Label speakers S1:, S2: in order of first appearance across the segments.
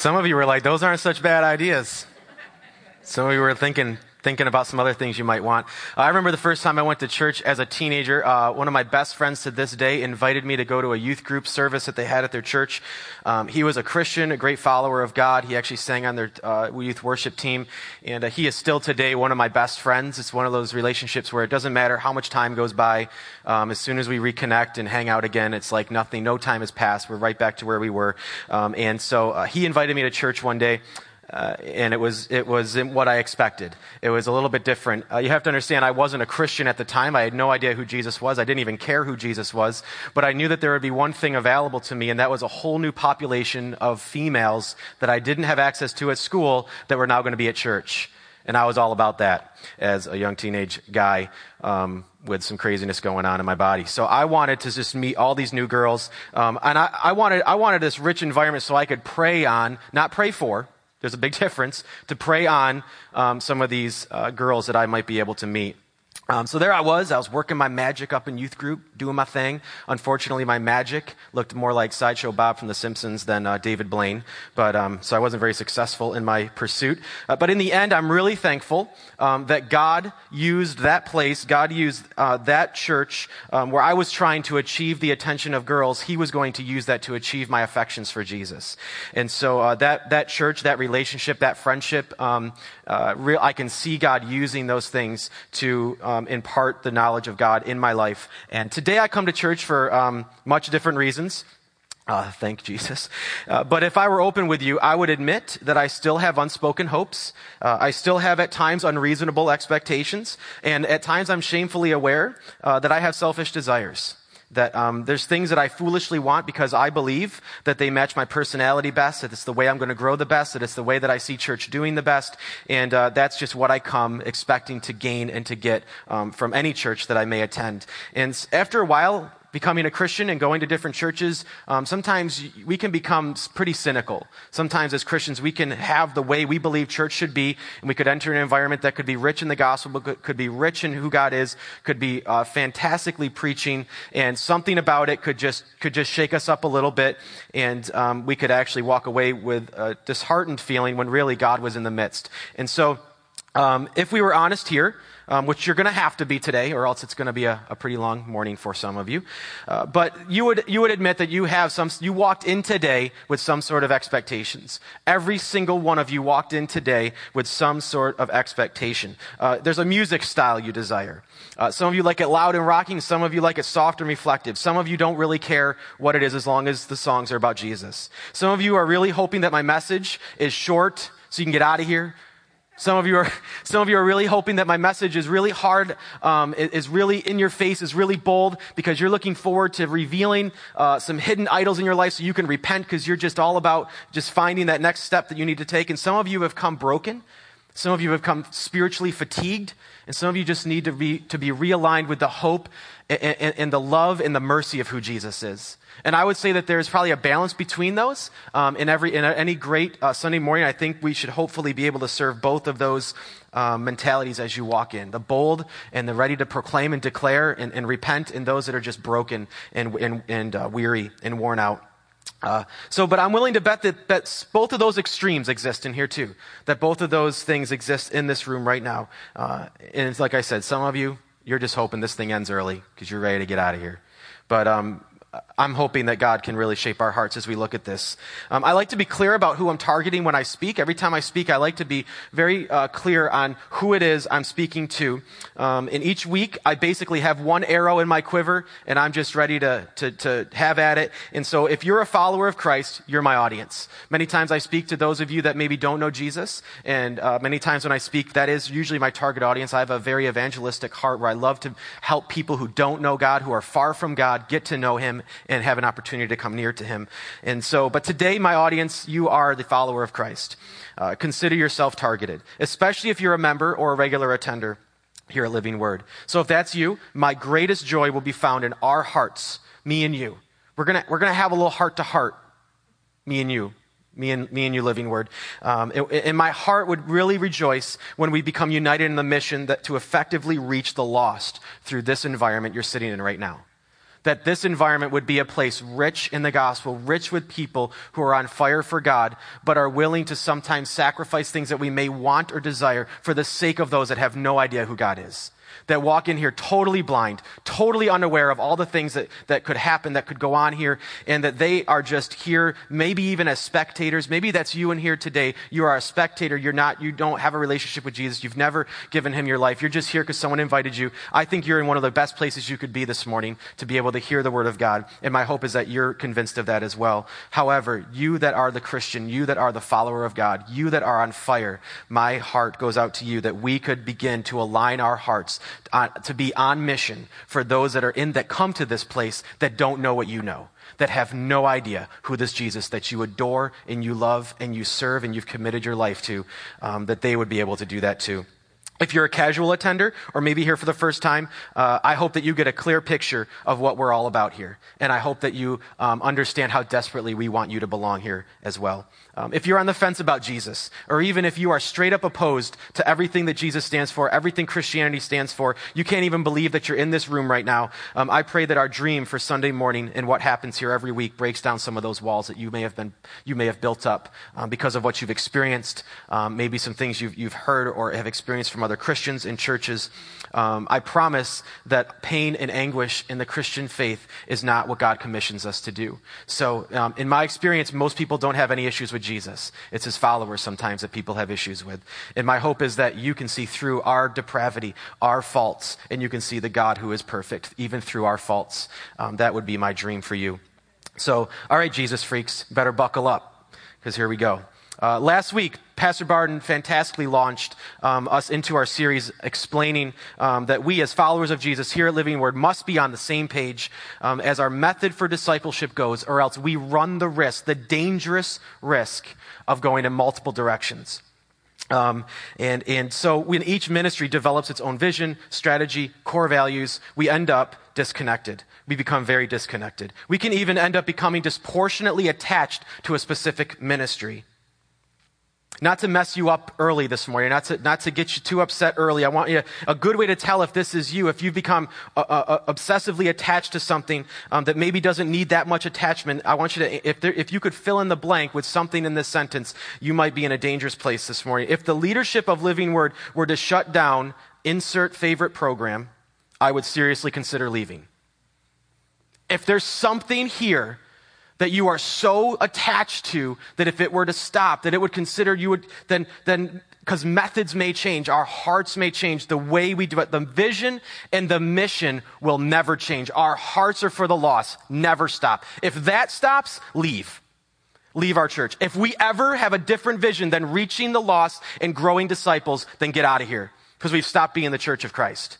S1: Some of you were like, those aren't such bad ideas. Some of you were thinking, thinking about some other things you might want. Uh, I remember the first time I went to church as a teenager. Uh, one of my best friends to this day invited me to go to a youth group service that they had at their church. Um, he was a Christian, a great follower of God. He actually sang on their uh, youth worship team, and uh, he is still today one of my best friends. It's one of those relationships where it doesn't matter how much time goes by. Um, as soon as we reconnect and hang out again, it's like nothing. No time has passed. We're right back to where we were. Um, and so uh, he invited me to church one day. Uh, and it was it was what I expected. It was a little bit different. Uh, you have to understand, I wasn't a Christian at the time. I had no idea who Jesus was. I didn't even care who Jesus was. But I knew that there would be one thing available to me, and that was a whole new population of females that I didn't have access to at school that were now going to be at church. And I was all about that as a young teenage guy um, with some craziness going on in my body. So I wanted to just meet all these new girls, um, and I, I wanted I wanted this rich environment so I could pray on, not pray for there's a big difference to prey on um, some of these uh, girls that I might be able to meet. Um, so there I was. I was working my magic up in youth group, doing my thing. Unfortunately, my magic looked more like Sideshow Bob from The Simpsons than uh, David Blaine. But um, so I wasn't very successful in my pursuit. Uh, but in the end, I'm really thankful um, that God used that place. God used uh, that church um, where I was trying to achieve the attention of girls. He was going to use that to achieve my affections for Jesus. And so uh, that that church, that relationship, that friendship, um, uh, real, I can see God using those things to um, impart the knowledge of God in my life. And today I come to church for um, much different reasons. Uh, thank Jesus. Uh, but if I were open with you, I would admit that I still have unspoken hopes. Uh, I still have at times unreasonable expectations. And at times I'm shamefully aware uh, that I have selfish desires that um, there's things that I foolishly want because I believe that they match my personality best, that it's the way I'm going to grow the best, that it's the way that I see church doing the best, and uh, that's just what I come expecting to gain and to get um, from any church that I may attend. And after a while, becoming a Christian and going to different churches, um, sometimes we can become pretty cynical. Sometimes as Christians, we can have the way we believe church should be, and we could enter an environment that could be rich in the gospel, but could be rich in who God is, could be uh, fantastically preaching, and something about it could just could just shake us up a little bit, and um, we could actually walk away with a disheartened feeling when really God was in the midst. And so, um, if we were honest here, um, which you're going to have to be today, or else it's going to be a, a, pretty long morning for some of you. Uh, but you would you would admit that you have some. You walked in today with some sort of expectations. Every single one of you walked in today with some sort of expectation. Uh, there's a music style you desire. Uh, some of you like it loud and rocking. Some of you like it soft and reflective. Some of you don't really care what it is as long as the songs are about Jesus. Some of you are really hoping that my message is short so you can get out of here. Some of you are, some of you are really hoping that my message is really hard, um, is really in your face, is really bold because you're looking forward to revealing uh, some hidden idols in your life so you can repent because you're just all about just finding that next step that you need to take. And some of you have come broken. Some of you have come spiritually fatigued. And some of you just need to be, to be realigned with the hope and, and, and the love and the mercy of who Jesus is. And I would say that there's probably a balance between those. Um, in every in any great uh, Sunday morning, I think we should hopefully be able to serve both of those um, mentalities as you walk in: the bold and the ready to proclaim and declare and, and repent, and those that are just broken and and, and uh, weary and worn out. Uh, so, but I'm willing to bet that, that both of those extremes exist in here too. That both of those things exist in this room right now. Uh, and it's like I said, some of you, you're just hoping this thing ends early because you're ready to get out of here. But um, I'm hoping that God can really shape our hearts as we look at this. Um, I like to be clear about who I'm targeting when I speak. Every time I speak, I like to be very uh, clear on who it is I'm speaking to. Um, in each week, I basically have one arrow in my quiver, and I'm just ready to, to, to have at it. And so, if you're a follower of Christ, you're my audience. Many times I speak to those of you that maybe don't know Jesus, and uh, many times when I speak, that is usually my target audience. I have a very evangelistic heart where I love to help people who don't know God, who are far from God, get to know Him and have an opportunity to come near to him. And so, but today, my audience, you are the follower of Christ. Uh, consider yourself targeted, especially if you're a member or a regular attender here at Living Word. So if that's you, my greatest joy will be found in our hearts, me and you. We're gonna, we're gonna have a little heart to heart, me and you. Me and, me and you, living word. Um, and my heart would really rejoice when we become united in the mission that to effectively reach the lost through this environment you're sitting in right now. That this environment would be a place rich in the gospel, rich with people who are on fire for God, but are willing to sometimes sacrifice things that we may want or desire for the sake of those that have no idea who God is that walk in here totally blind, totally unaware of all the things that, that could happen, that could go on here, and that they are just here, maybe even as spectators. Maybe that's you in here today. You are a spectator. You're not, you don't have a relationship with Jesus. You've never given him your life. You're just here because someone invited you. I think you're in one of the best places you could be this morning to be able to hear the word of God. And my hope is that you're convinced of that as well. However, you that are the Christian, you that are the follower of God, you that are on fire, my heart goes out to you that we could begin to align our hearts to be on mission for those that are in, that come to this place that don't know what you know, that have no idea who this Jesus that you adore and you love and you serve and you've committed your life to, um, that they would be able to do that too. If you're a casual attender or maybe here for the first time, uh, I hope that you get a clear picture of what we're all about here. And I hope that you um, understand how desperately we want you to belong here as well. Um, if you're on the fence about Jesus, or even if you are straight up opposed to everything that Jesus stands for, everything Christianity stands for, you can't even believe that you're in this room right now. Um, I pray that our dream for Sunday morning and what happens here every week breaks down some of those walls that you may have been, you may have built up um, because of what you've experienced, um, maybe some things you've, you've heard or have experienced from other Christians in churches. Um, I promise that pain and anguish in the Christian faith is not what God commissions us to do. So, um, in my experience, most people don't have any issues with Jesus. It's his followers sometimes that people have issues with. And my hope is that you can see through our depravity, our faults, and you can see the God who is perfect, even through our faults. Um, that would be my dream for you. So, all right, Jesus freaks, better buckle up, because here we go. Uh, last week, Pastor Barden fantastically launched um, us into our series explaining um, that we, as followers of Jesus here at Living Word, must be on the same page um, as our method for discipleship goes, or else we run the risk, the dangerous risk of going in multiple directions. Um, and, and so when each ministry develops its own vision, strategy, core values, we end up disconnected. We become very disconnected. We can even end up becoming disproportionately attached to a specific ministry. Not to mess you up early this morning, not to, not to get you too upset early. I want you, a good way to tell if this is you, if you've become uh, uh, uh, obsessively attached to something um, that maybe doesn't need that much attachment, I want you to, if, there, if you could fill in the blank with something in this sentence, you might be in a dangerous place this morning. If the leadership of Living Word were to shut down, insert favorite program, I would seriously consider leaving. If there's something here that you are so attached to that if it were to stop, that it would consider you would, then, then, because methods may change, our hearts may change, the way we do it, the vision and the mission will never change. Our hearts are for the lost, never stop. If that stops, leave. Leave our church. If we ever have a different vision than reaching the lost and growing disciples, then get out of here because we've stopped being the church of Christ.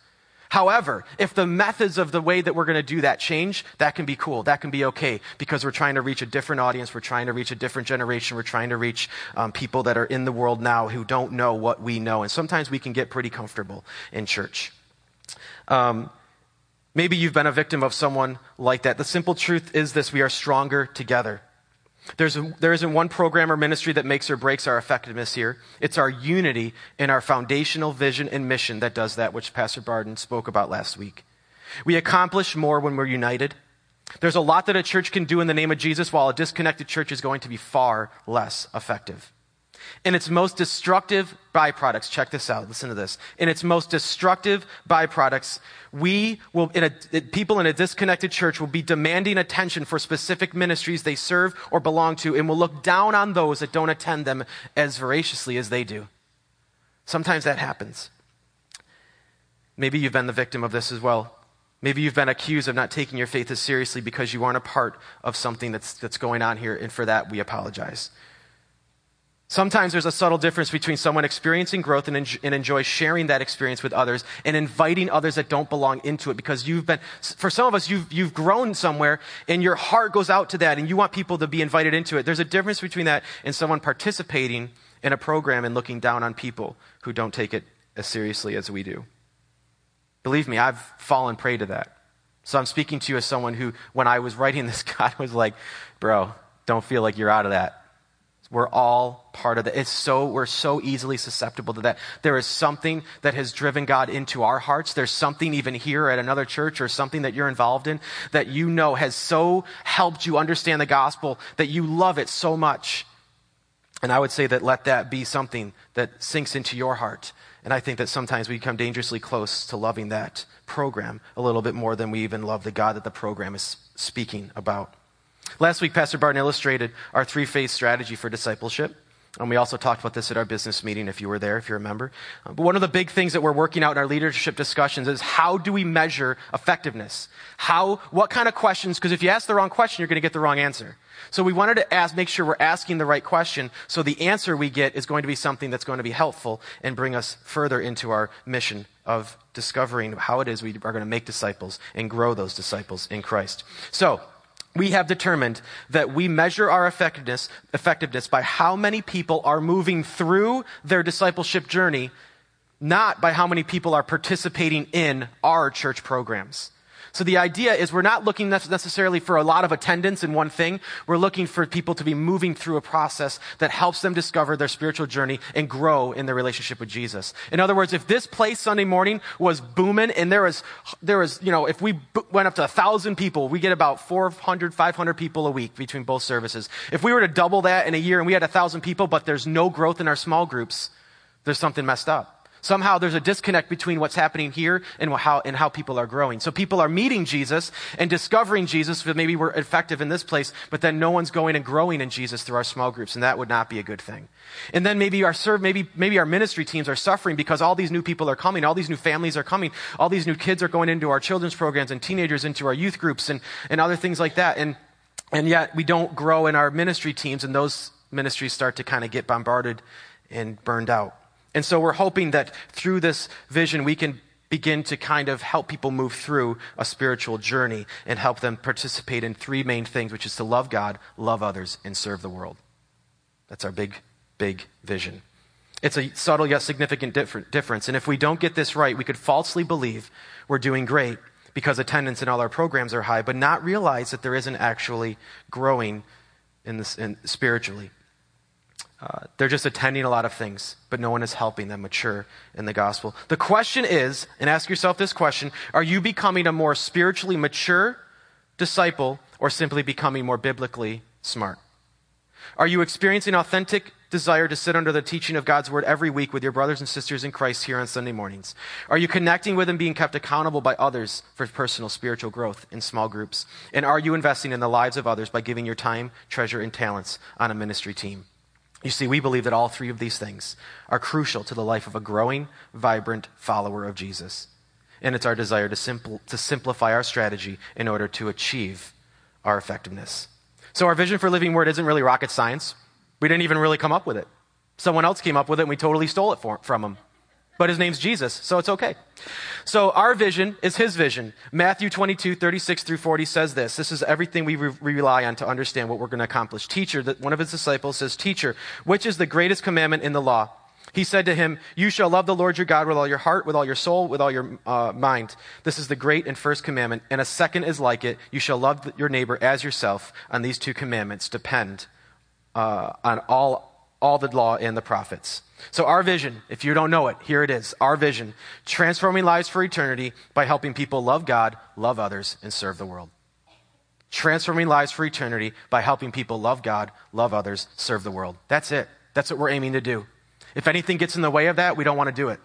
S1: However, if the methods of the way that we're going to do that change, that can be cool. That can be okay because we're trying to reach a different audience. We're trying to reach a different generation. We're trying to reach um, people that are in the world now who don't know what we know. And sometimes we can get pretty comfortable in church. Um, maybe you've been a victim of someone like that. The simple truth is this we are stronger together. There's a, there isn't one program or ministry that makes or breaks our effectiveness here. It's our unity in our foundational vision and mission that does that, which Pastor Barden spoke about last week. We accomplish more when we're united. There's a lot that a church can do in the name of Jesus, while a disconnected church is going to be far less effective. In its most destructive byproducts, check this out, listen to this. In its most destructive byproducts, we will, in a, people in a disconnected church will be demanding attention for specific ministries they serve or belong to and will look down on those that don't attend them as voraciously as they do. Sometimes that happens. Maybe you've been the victim of this as well. Maybe you've been accused of not taking your faith as seriously because you aren't a part of something that's, that's going on here, and for that we apologize. Sometimes there's a subtle difference between someone experiencing growth and, en- and, enjoy sharing that experience with others and inviting others that don't belong into it because you've been, for some of us, you've, you've grown somewhere and your heart goes out to that and you want people to be invited into it. There's a difference between that and someone participating in a program and looking down on people who don't take it as seriously as we do. Believe me, I've fallen prey to that. So I'm speaking to you as someone who, when I was writing this, God was like, bro, don't feel like you're out of that We're all part of that. It's so, we're so easily susceptible to that. There is something that has driven God into our hearts. There's something even here at another church or something that you're involved in that you know has so helped you understand the gospel that you love it so much. And I would say that let that be something that sinks into your heart. And I think that sometimes we become dangerously close to loving that program a little bit more than we even love the God that the program is speaking about. Last week, Pastor Barton illustrated our three phase strategy for discipleship. And we also talked about this at our business meeting if you were there, if you remember. Uh, but one of the big things that we're working out in our leadership discussions is how do we measure effectiveness? How, what kind of questions? Because if you ask the wrong question, you're going to get the wrong answer. So we wanted to ask, make sure we're asking the right question so the answer we get is going to be something that's going to be helpful and bring us further into our mission of discovering how it is we are going to make disciples and grow those disciples in Christ. So, we have determined that we measure our effectiveness, effectiveness by how many people are moving through their discipleship journey, not by how many people are participating in our church programs. So the idea is we're not looking necessarily for a lot of attendance in one thing. We're looking for people to be moving through a process that helps them discover their spiritual journey and grow in their relationship with Jesus. In other words, if this place Sunday morning was booming and there was, there was, you know, if we went up to a thousand people, we get about 400, 500 people a week between both services. If we were to double that in a year and we had a thousand people, but there's no growth in our small groups, there's something messed up. Somehow there's a disconnect between what's happening here and how, and how people are growing. So people are meeting Jesus and discovering Jesus, but maybe we're effective in this place, but then no one's going and growing in Jesus through our small groups, and that would not be a good thing. And then maybe our serve, maybe, maybe our ministry teams are suffering because all these new people are coming, all these new families are coming, all these new kids are going into our children's programs and teenagers into our youth groups and, and other things like that. And, and yet we don't grow in our ministry teams, and those ministries start to kind of get bombarded and burned out. And so we're hoping that through this vision, we can begin to kind of help people move through a spiritual journey and help them participate in three main things, which is to love God, love others, and serve the world. That's our big, big vision. It's a subtle yet significant difference. And if we don't get this right, we could falsely believe we're doing great because attendance in all our programs are high, but not realize that there isn't actually growing in this, in, spiritually. Uh, they're just attending a lot of things, but no one is helping them mature in the gospel. The question is, and ask yourself this question are you becoming a more spiritually mature disciple or simply becoming more biblically smart? Are you experiencing authentic desire to sit under the teaching of God's word every week with your brothers and sisters in Christ here on Sunday mornings? Are you connecting with and being kept accountable by others for personal spiritual growth in small groups? And are you investing in the lives of others by giving your time, treasure, and talents on a ministry team? You see, we believe that all three of these things are crucial to the life of a growing, vibrant follower of Jesus. And it's our desire to, simple, to simplify our strategy in order to achieve our effectiveness. So, our vision for Living Word isn't really rocket science. We didn't even really come up with it. Someone else came up with it, and we totally stole it for, from them but his name's Jesus, so it's okay. So our vision is his vision. Matthew 22, 36 through 40 says this. This is everything we re- rely on to understand what we're going to accomplish. Teacher, that one of his disciples says, Teacher, which is the greatest commandment in the law? He said to him, You shall love the Lord your God with all your heart, with all your soul, with all your uh, mind. This is the great and first commandment. And a second is like it. You shall love your neighbor as yourself. On these two commandments depend uh, on all all the law and the prophets. So, our vision, if you don't know it, here it is our vision transforming lives for eternity by helping people love God, love others, and serve the world. Transforming lives for eternity by helping people love God, love others, serve the world. That's it. That's what we're aiming to do. If anything gets in the way of that, we don't want to do it.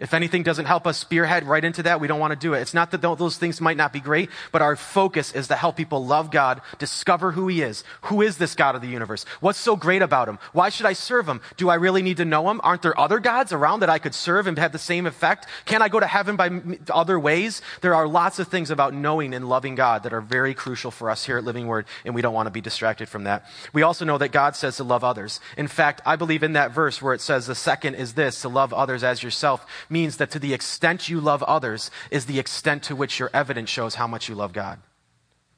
S1: If anything doesn't help us spearhead right into that, we don't want to do it. It's not that those things might not be great, but our focus is to help people love God, discover who He is. Who is this God of the universe? What's so great about Him? Why should I serve Him? Do I really need to know Him? Aren't there other gods around that I could serve and have the same effect? Can I go to heaven by other ways? There are lots of things about knowing and loving God that are very crucial for us here at Living Word, and we don't want to be distracted from that. We also know that God says to love others. In fact, I believe in that verse where it says the second is this, to love others as yourself means that to the extent you love others is the extent to which your evidence shows how much you love God.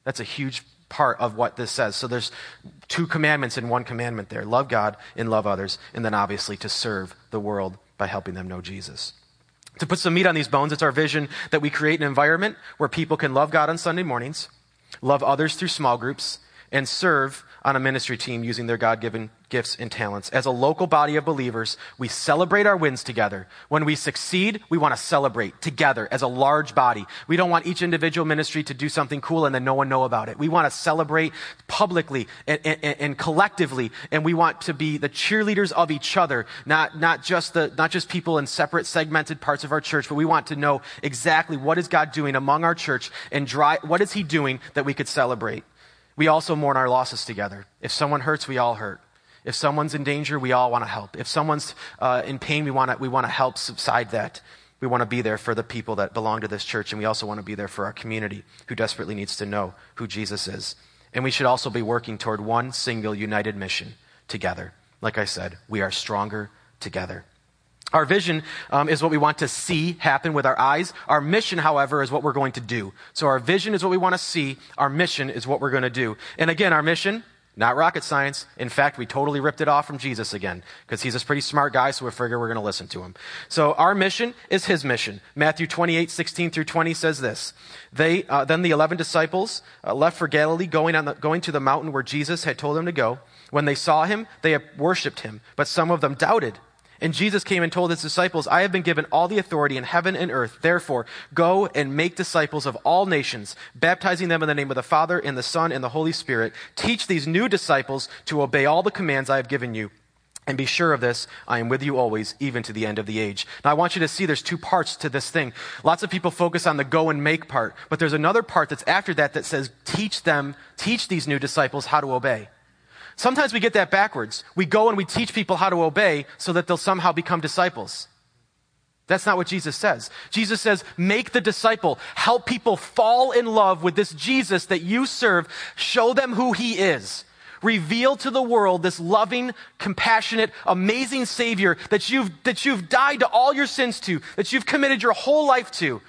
S1: That's a huge part of what this says. So there's two commandments in one commandment there love God and love others, and then obviously to serve the world by helping them know Jesus. To put some meat on these bones, it's our vision that we create an environment where people can love God on Sunday mornings, love others through small groups, and serve on a ministry team using their God given gifts and talents. As a local body of believers, we celebrate our wins together. When we succeed, we want to celebrate together as a large body. We don't want each individual ministry to do something cool and then no one know about it. We want to celebrate publicly and, and, and collectively, and we want to be the cheerleaders of each other, not, not, just the, not just people in separate segmented parts of our church, but we want to know exactly what is God doing among our church and drive, what is he doing that we could celebrate. We also mourn our losses together. If someone hurts, we all hurt. If someone's in danger, we all want to help. If someone's uh, in pain, we want to we want to help subside that. We want to be there for the people that belong to this church, and we also want to be there for our community who desperately needs to know who Jesus is. And we should also be working toward one single united mission together. Like I said, we are stronger together. Our vision um, is what we want to see happen with our eyes. Our mission, however, is what we're going to do. So our vision is what we want to see. Our mission is what we're going to do. And again, our mission, not rocket science. In fact, we totally ripped it off from Jesus again because he's a pretty smart guy, so we figure we're going to listen to him. So our mission is his mission. Matthew 28, 16 through 20 says this. They, uh, then the 11 disciples uh, left for Galilee, going, on the, going to the mountain where Jesus had told them to go. When they saw him, they worshiped him, but some of them doubted. And Jesus came and told his disciples, I have been given all the authority in heaven and earth. Therefore, go and make disciples of all nations, baptizing them in the name of the Father and the Son and the Holy Spirit. Teach these new disciples to obey all the commands I have given you. And be sure of this, I am with you always, even to the end of the age. Now I want you to see there's two parts to this thing. Lots of people focus on the go and make part, but there's another part that's after that that says, teach them, teach these new disciples how to obey. Sometimes we get that backwards. We go and we teach people how to obey so that they'll somehow become disciples. That's not what Jesus says. Jesus says, make the disciple. Help people fall in love with this Jesus that you serve. Show them who he is. Reveal to the world this loving, compassionate, amazing Savior that you've, that you've died to all your sins to, that you've committed your whole life to.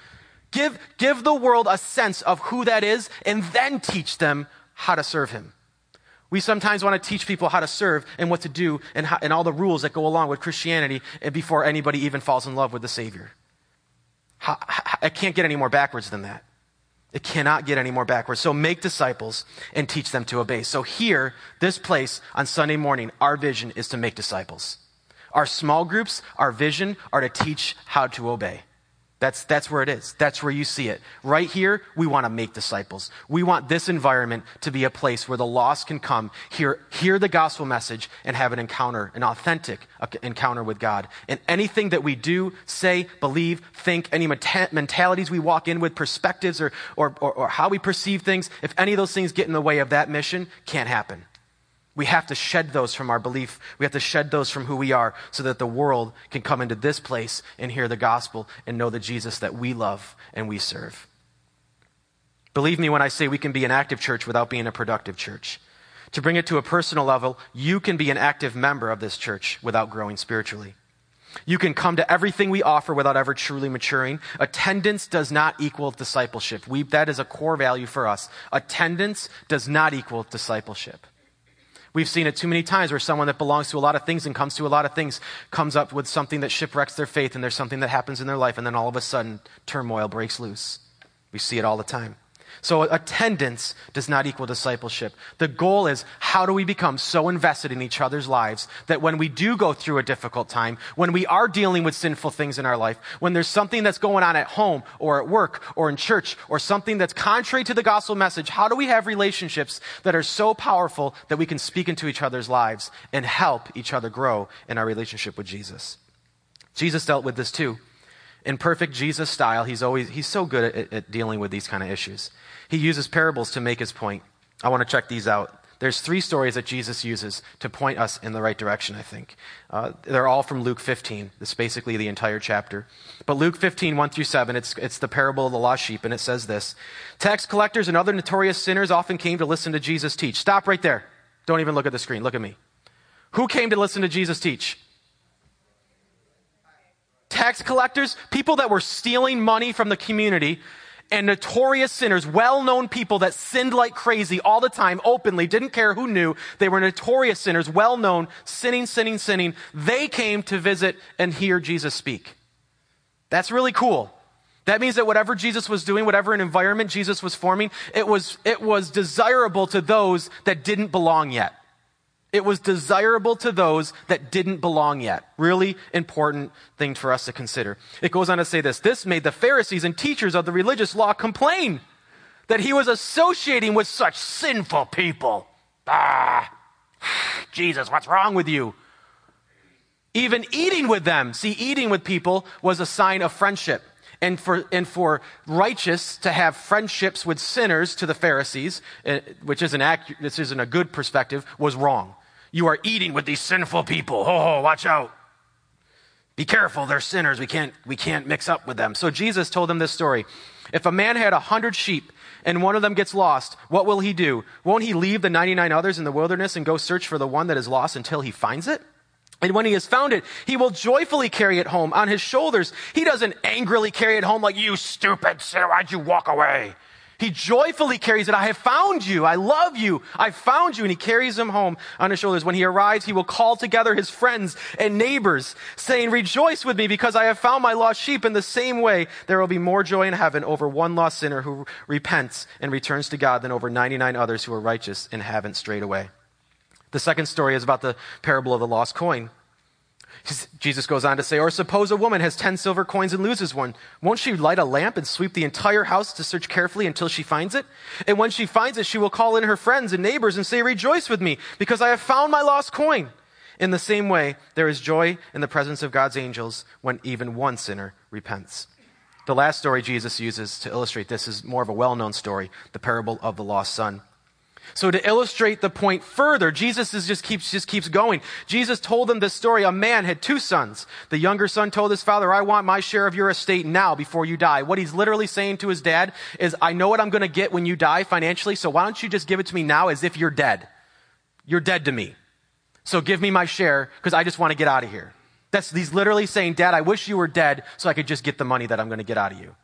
S1: Give, give the world a sense of who that is and then teach them how to serve him. We sometimes want to teach people how to serve and what to do and, how, and all the rules that go along with Christianity before anybody even falls in love with the Savior. How, how, it can't get any more backwards than that. It cannot get any more backwards. So make disciples and teach them to obey. So here, this place on Sunday morning, our vision is to make disciples. Our small groups, our vision are to teach how to obey. That's, that's where it is. That's where you see it. Right here, we want to make disciples. We want this environment to be a place where the lost can come, hear, hear the gospel message, and have an encounter, an authentic uh, encounter with God. And anything that we do, say, believe, think, any mentalities we walk in with, perspectives, or, or, or, or how we perceive things, if any of those things get in the way of that mission, can't happen. We have to shed those from our belief. We have to shed those from who we are so that the world can come into this place and hear the gospel and know the Jesus that we love and we serve. Believe me when I say we can be an active church without being a productive church. To bring it to a personal level, you can be an active member of this church without growing spiritually. You can come to everything we offer without ever truly maturing. Attendance does not equal discipleship. We, that is a core value for us. Attendance does not equal discipleship. We've seen it too many times where someone that belongs to a lot of things and comes to a lot of things comes up with something that shipwrecks their faith and there's something that happens in their life and then all of a sudden turmoil breaks loose. We see it all the time. So attendance does not equal discipleship. The goal is how do we become so invested in each other's lives that when we do go through a difficult time, when we are dealing with sinful things in our life, when there's something that's going on at home or at work or in church or something that's contrary to the gospel message, how do we have relationships that are so powerful that we can speak into each other's lives and help each other grow in our relationship with Jesus? Jesus dealt with this too in perfect Jesus style, he's always he's so good at, at, dealing with these kind of issues. He uses parables to make his point. I want to check these out. There's three stories that Jesus uses to point us in the right direction, I think. Uh, they're all from Luke 15. This is basically the entire chapter. But Luke 15, 1 through 7, it's, it's the parable of the lost sheep, and it says this Tax collectors and other notorious sinners often came to listen to Jesus teach. Stop right there. Don't even look at the screen. Look at me. Who came to listen to Jesus teach? Tax collectors, people that were stealing money from the community, and notorious sinners, well known people that sinned like crazy all the time, openly, didn't care who knew. They were notorious sinners, well known, sinning, sinning, sinning. They came to visit and hear Jesus speak. That's really cool. That means that whatever Jesus was doing, whatever an environment Jesus was forming, it was, it was desirable to those that didn't belong yet. It was desirable to those that didn't belong yet. Really important thing for us to consider. It goes on to say this. This made the Pharisees and teachers of the religious law complain that he was associating with such sinful people. Ah, Jesus, what's wrong with you? Even eating with them. See, eating with people was a sign of friendship. And for, and for righteous to have friendships with sinners to the Pharisees, eh, which isn't, accurate, this isn't a good perspective, was wrong. You are eating with these sinful people. Oh, watch out. Be careful, they're sinners. We can't, we can't mix up with them. So Jesus told them this story. If a man had a hundred sheep and one of them gets lost, what will he do? Won't he leave the 99 others in the wilderness and go search for the one that is lost until he finds it? And when he has found it, he will joyfully carry it home on his shoulders. He doesn't angrily carry it home like, you stupid sinner, why'd you walk away? He joyfully carries it. I have found you. I love you. I found you. And he carries him home on his shoulders. When he arrives, he will call together his friends and neighbors, saying, Rejoice with me because I have found my lost sheep. In the same way, there will be more joy in heaven over one lost sinner who repents and returns to God than over 99 others who are righteous and haven't strayed away. The second story is about the parable of the lost coin. Jesus goes on to say, Or suppose a woman has 10 silver coins and loses one. Won't she light a lamp and sweep the entire house to search carefully until she finds it? And when she finds it, she will call in her friends and neighbors and say, Rejoice with me, because I have found my lost coin. In the same way, there is joy in the presence of God's angels when even one sinner repents. The last story Jesus uses to illustrate this is more of a well known story, the parable of the lost son. So to illustrate the point further, Jesus just keeps, just keeps going. Jesus told them this story. A man had two sons. The younger son told his father, I want my share of your estate now before you die. What he's literally saying to his dad is, I know what I'm going to get when you die financially, so why don't you just give it to me now as if you're dead? You're dead to me. So give me my share because I just want to get out of here. That's, he's literally saying, Dad, I wish you were dead so I could just get the money that I'm going to get out of you.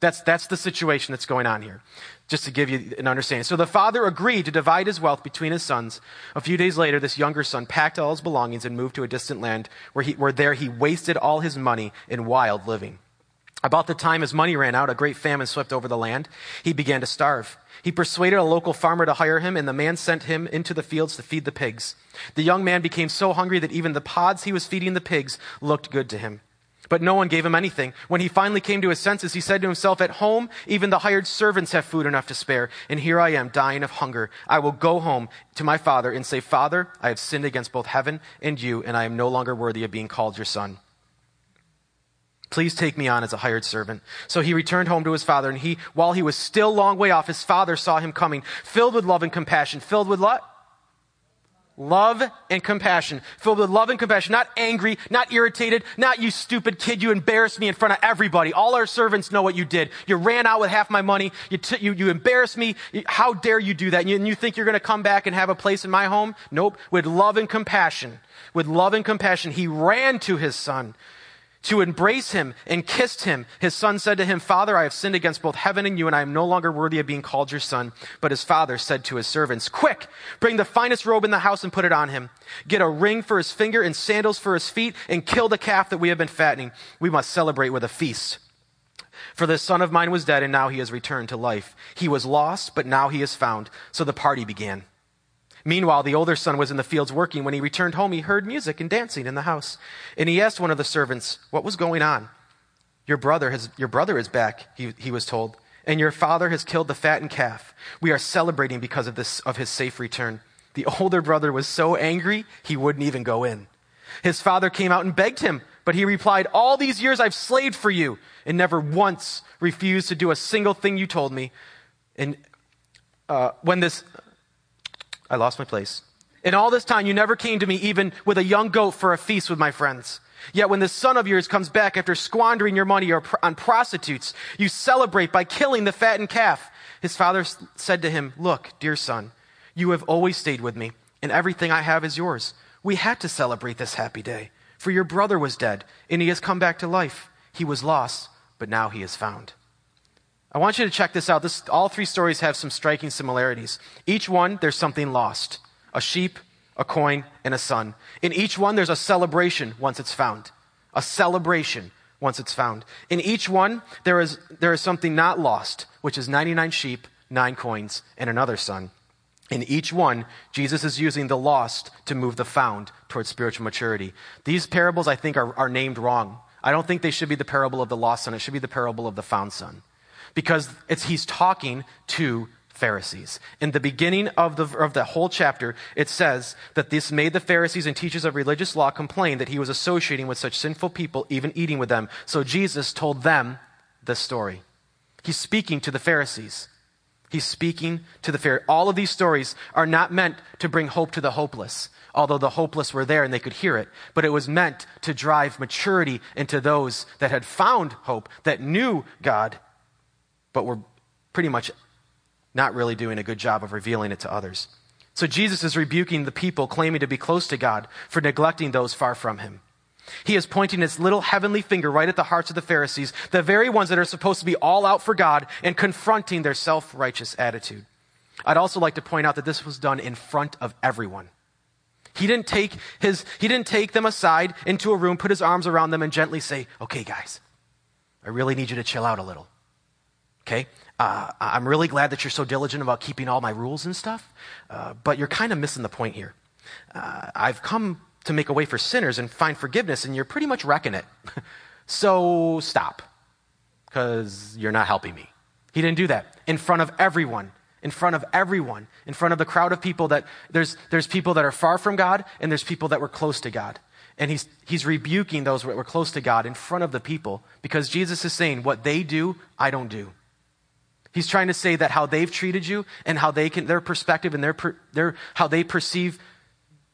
S1: That's, that's the situation that's going on here, just to give you an understanding. So the father agreed to divide his wealth between his sons. A few days later, this younger son packed all his belongings and moved to a distant land where, he, where there he wasted all his money in wild living. About the time his money ran out, a great famine swept over the land. He began to starve. He persuaded a local farmer to hire him, and the man sent him into the fields to feed the pigs. The young man became so hungry that even the pods he was feeding the pigs looked good to him. But no one gave him anything. When he finally came to his senses, he said to himself, At home, even the hired servants have food enough to spare, and here I am dying of hunger. I will go home to my father and say, Father, I have sinned against both heaven and you, and I am no longer worthy of being called your son. Please take me on as a hired servant. So he returned home to his father, and he, while he was still long way off, his father saw him coming, filled with love and compassion. Filled with what? Love and compassion. Filled with love and compassion. Not angry, not irritated, not you stupid kid, you embarrassed me in front of everybody. All our servants know what you did. You ran out with half my money. You, t- you, you embarrassed me. How dare you do that? And you, and you think you're going to come back and have a place in my home? Nope. With love and compassion. With love and compassion, he ran to his son to embrace him and kissed him. His son said to him, Father, I have sinned against both heaven and you, and I am no longer worthy of being called your son. But his father said to his servants, Quick, bring the finest robe in the house and put it on him. Get a ring for his finger and sandals for his feet, and kill the calf that we have been fattening. We must celebrate with a feast. For this son of mine was dead, and now he has returned to life. He was lost, but now he is found. So the party began. Meanwhile, the older son was in the fields working. When he returned home, he heard music and dancing in the house. And he asked one of the servants, What was going on? Your brother, has, your brother is back, he, he was told, and your father has killed the fattened calf. We are celebrating because of, this, of his safe return. The older brother was so angry, he wouldn't even go in. His father came out and begged him, but he replied, All these years I've slaved for you and never once refused to do a single thing you told me. And uh, when this I lost my place. In all this time, you never came to me even with a young goat for a feast with my friends. Yet when this son of yours comes back after squandering your money on prostitutes, you celebrate by killing the fattened calf. His father said to him, Look, dear son, you have always stayed with me, and everything I have is yours. We had to celebrate this happy day, for your brother was dead, and he has come back to life. He was lost, but now he is found. I want you to check this out. This, all three stories have some striking similarities. Each one, there's something lost a sheep, a coin, and a son. In each one, there's a celebration once it's found. A celebration once it's found. In each one, there is, there is something not lost, which is 99 sheep, nine coins, and another son. In each one, Jesus is using the lost to move the found towards spiritual maturity. These parables, I think, are, are named wrong. I don't think they should be the parable of the lost son. It should be the parable of the found son. Because it's, he's talking to Pharisees. In the beginning of the, of the whole chapter, it says that this made the Pharisees and teachers of religious law complain that he was associating with such sinful people, even eating with them. So Jesus told them the story. He's speaking to the Pharisees. He's speaking to the Pharisees. All of these stories are not meant to bring hope to the hopeless, although the hopeless were there and they could hear it, but it was meant to drive maturity into those that had found hope, that knew God, but we're pretty much not really doing a good job of revealing it to others. So Jesus is rebuking the people claiming to be close to God for neglecting those far from him. He is pointing his little heavenly finger right at the hearts of the Pharisees, the very ones that are supposed to be all out for God and confronting their self righteous attitude. I'd also like to point out that this was done in front of everyone. He didn't take his, he didn't take them aside into a room, put his arms around them and gently say, okay, guys, I really need you to chill out a little. Okay? Uh, I'm really glad that you're so diligent about keeping all my rules and stuff, uh, but you're kind of missing the point here. Uh, I've come to make a way for sinners and find forgiveness, and you're pretty much wrecking it. so stop, because you're not helping me. He didn't do that in front of everyone. In front of everyone, in front of the crowd of people that there's, there's people that are far from God and there's people that were close to God. And he's, he's rebuking those that were close to God in front of the people because Jesus is saying, What they do, I don't do. He's trying to say that how they've treated you and how they can, their perspective and their, their, how they perceive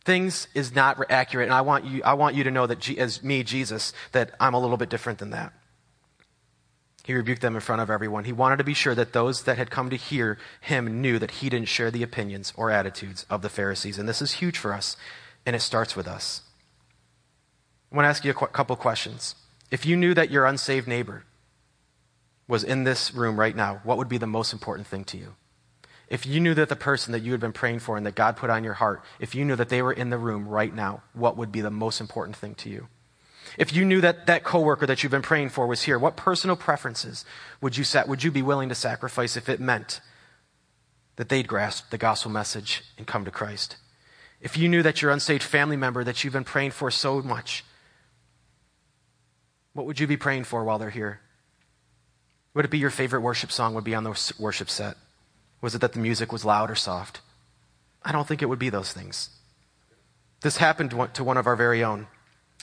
S1: things is not accurate. And I want you, I want you to know that as me, Jesus, that I'm a little bit different than that. He rebuked them in front of everyone. He wanted to be sure that those that had come to hear him knew that he didn't share the opinions or attitudes of the Pharisees. And this is huge for us, and it starts with us. I want to ask you a qu- couple questions. If you knew that your unsaved neighbor was in this room right now, what would be the most important thing to you? If you knew that the person that you had been praying for and that God put on your heart, if you knew that they were in the room right now, what would be the most important thing to you? If you knew that that coworker that you've been praying for was here, what personal preferences would you, set, would you be willing to sacrifice if it meant that they'd grasp the gospel message and come to Christ? If you knew that your unsaved family member that you've been praying for so much, what would you be praying for while they're here? Would it be your favorite worship song would be on the worship set? Was it that the music was loud or soft? I don't think it would be those things. This happened to one of our very own.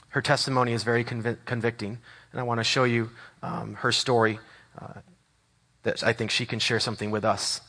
S1: Her testimony is very convic- convicting, and I want to show you um, her story uh, that I think she can share something with us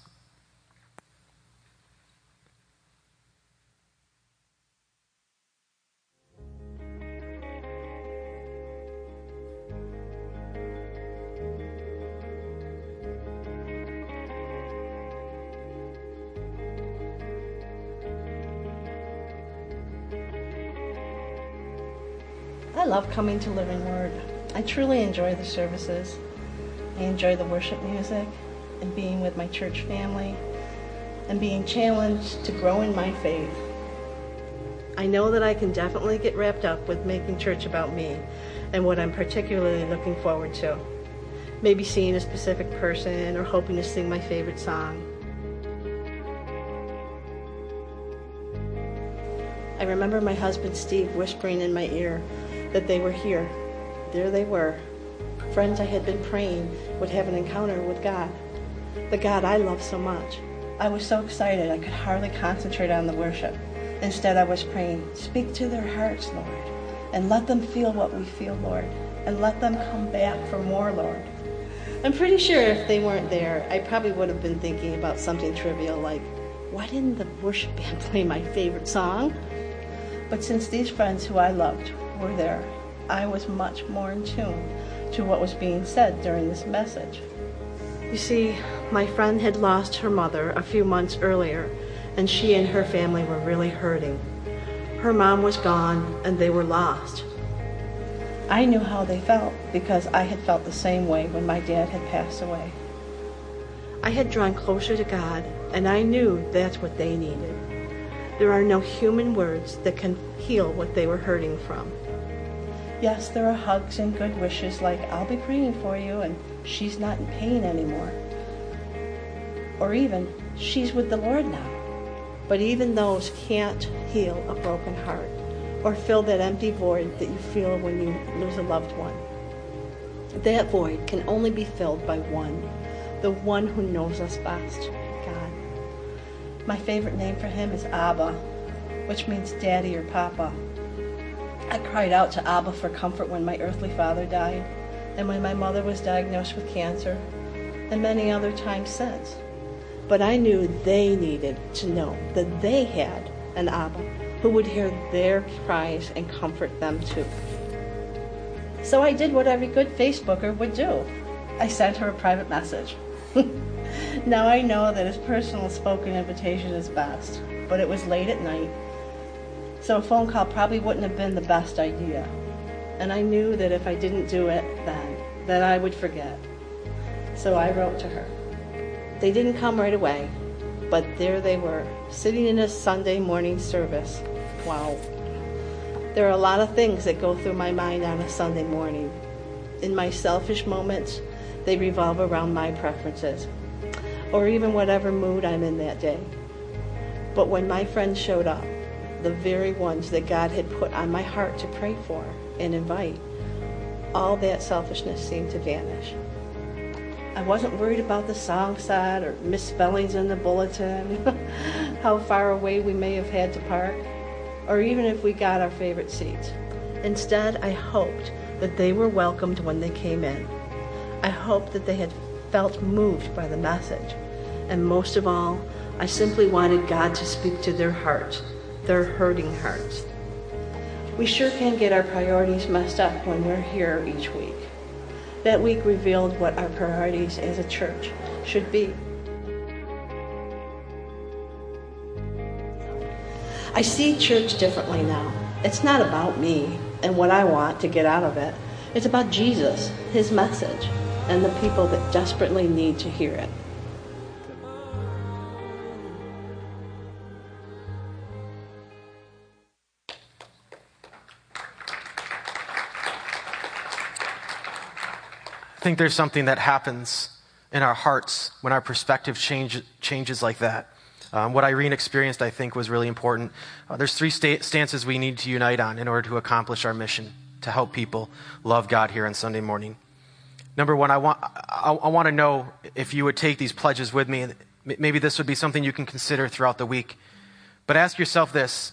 S2: love coming to Living Word. I truly enjoy the services. I enjoy the worship music and being with my church family and being challenged to grow in my faith. I know that I can definitely get wrapped up with making church about me and what I'm particularly looking forward to. Maybe seeing a specific person or hoping to sing my favorite song. I remember my husband Steve whispering in my ear, that they were here. There they were. Friends I had been praying would have an encounter with God, the God I love so much. I was so excited I could hardly concentrate on the worship. Instead, I was praying, Speak to their hearts, Lord, and let them feel what we feel, Lord, and let them come back for more, Lord. I'm pretty sure if they weren't there, I probably would have been thinking about something trivial like, Why didn't the worship band play my favorite song? But since these friends who I loved were there, I was much more in tune to what was being said during this message. You see, my friend had lost her mother a few months earlier, and she and her family were really hurting. Her mom was gone, and they were lost. I knew how they felt because I had felt the same way when my dad had passed away. I had drawn closer to God, and I knew that's what they needed. There are no human words that can heal what they were hurting from. Yes, there are hugs and good wishes like, I'll be praying for you, and she's not in pain anymore. Or even, she's with the Lord now. But even those can't heal a broken heart or fill that empty void that you feel when you lose a loved one. That void can only be filled by one, the one who knows us best, God. My favorite name for him is Abba, which means daddy or papa. I cried out to Abba for comfort when my earthly father died, and when my mother was diagnosed with cancer, and many other times since. But I knew they needed to know that they had an Abba who would hear their cries and comfort them too. So I did what every good Facebooker would do. I sent her a private message. now I know that his personal spoken invitation is best, but it was late at night, so a phone call probably wouldn't have been the best idea. And I knew that if I didn't do it then, that I would forget. So I wrote to her. They didn't come right away, but there they were, sitting in a Sunday morning service. Wow. There are a lot of things that go through my mind on a Sunday morning. In my selfish moments, they revolve around my preferences, or even whatever mood I'm in that day. But when my friends showed up, the very ones that God had put on my heart to pray for and invite, all that selfishness seemed to vanish. I wasn't worried about the song set or misspellings in the bulletin, how far away we may have had to park, or even if we got our favorite seats. Instead, I hoped that they were welcomed when they came in. I hoped that they had felt moved by the message. And most of all, I simply wanted God to speak to their hearts, their hurting hearts. We sure can get our priorities messed up when we're here each week. That week revealed what our priorities as a church should be. I see church differently now. It's not about me and what I want to get out of it. It's about Jesus, his message, and the people that desperately need to hear it.
S1: Think there's something that happens in our hearts when our perspective change, changes like that. Um, what Irene experienced, I think, was really important. Uh, there's three sta- stances we need to unite on in order to accomplish our mission to help people love God here on Sunday morning. Number one, I want, I, I want to know if you would take these pledges with me. Maybe this would be something you can consider throughout the week. But ask yourself this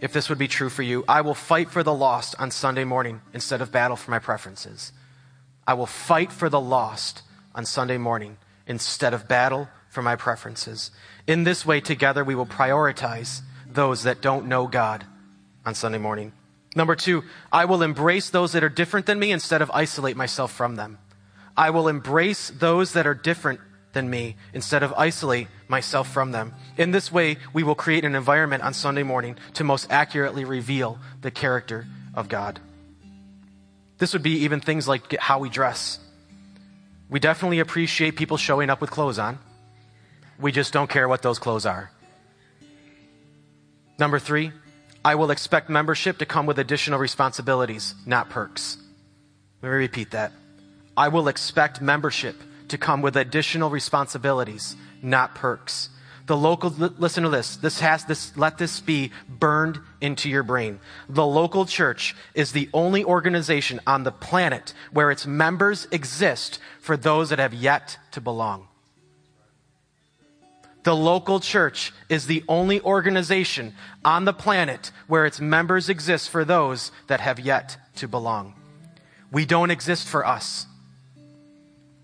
S1: if this would be true for you. I will fight for the lost on Sunday morning instead of battle for my preferences. I will fight for the lost on Sunday morning instead of battle for my preferences. In this way, together, we will prioritize those that don't know God on Sunday morning. Number two, I will embrace those that are different than me instead of isolate myself from them. I will embrace those that are different than me instead of isolate myself from them. In this way, we will create an environment on Sunday morning to most accurately reveal the character of God. This would be even things like how we dress. We definitely appreciate people showing up with clothes on. We just don't care what those clothes are. Number three, I will expect membership to come with additional responsibilities, not perks. Let me repeat that. I will expect membership to come with additional responsibilities, not perks. The local, listen to this. This has this, let this be burned into your brain. The local church is the only organization on the planet where its members exist for those that have yet to belong. The local church is the only organization on the planet where its members exist for those that have yet to belong. We don't exist for us.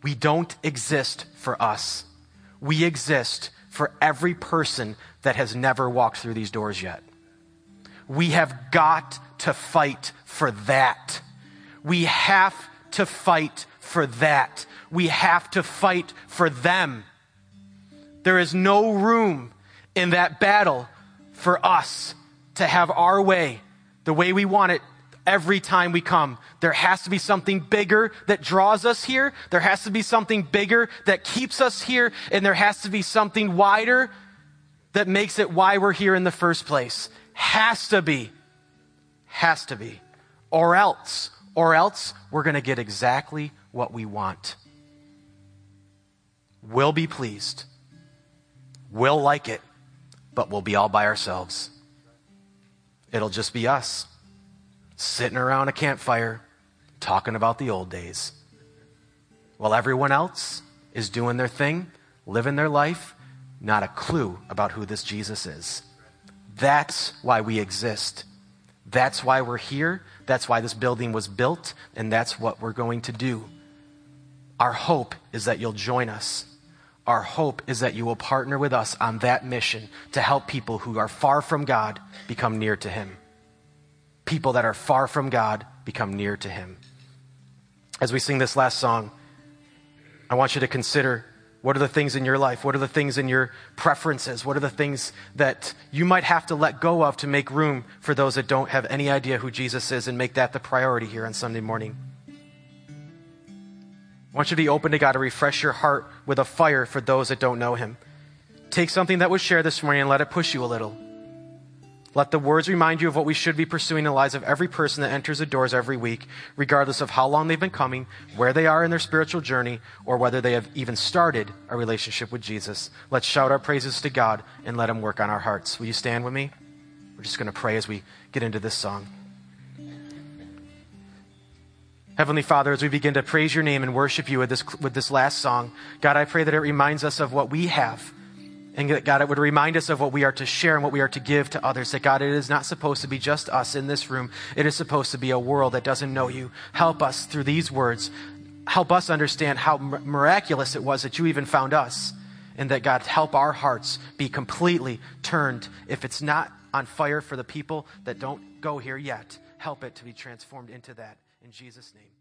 S1: We don't exist for us. We exist for every person that has never walked through these doors yet. We have got to fight for that. We have to fight for that. We have to fight for them. There is no room in that battle for us to have our way, the way we want it, every time we come. There has to be something bigger that draws us here. There has to be something bigger that keeps us here. And there has to be something wider that makes it why we're here in the first place. Has to be. Has to be. Or else or else we're going to get exactly what we want. We'll be pleased. We'll like it, but we'll be all by ourselves. It'll just be us sitting around a campfire talking about the old days. While everyone else is doing their thing, living their life, not a clue about who this Jesus is. That's why we exist. That's why we're here. That's why this building was built, and that's what we're going to do. Our hope is that you'll join us. Our hope is that you will partner with us on that mission to help people who are far from God become near to Him. People that are far from God become near to Him. As we sing this last song, I want you to consider what are the things in your life? What are the things in your preferences? What are the things that you might have to let go of to make room for those that don't have any idea who Jesus is and make that the priority here on Sunday morning? I want you to be open to God to refresh your heart with a fire for those that don't know Him. Take something that was shared this morning and let it push you a little. Let the words remind you of what we should be pursuing in the lives of every person that enters the doors every week, regardless of how long they've been coming, where they are in their spiritual journey, or whether they have even started a relationship with Jesus. Let's shout our praises to God and let Him work on our hearts. Will you stand with me? We're just going to pray as we get into this song. Heavenly Father, as we begin to praise your name and worship you with this, with this last song, God, I pray that it reminds us of what we have. And that, God, it would remind us of what we are to share and what we are to give to others. That, God, it is not supposed to be just us in this room. It is supposed to be a world that doesn't know you. Help us through these words. Help us understand how miraculous it was that you even found us. And that, God, help our hearts be completely turned. If it's not on fire for the people that don't go here yet, help it to be transformed into that. In Jesus' name.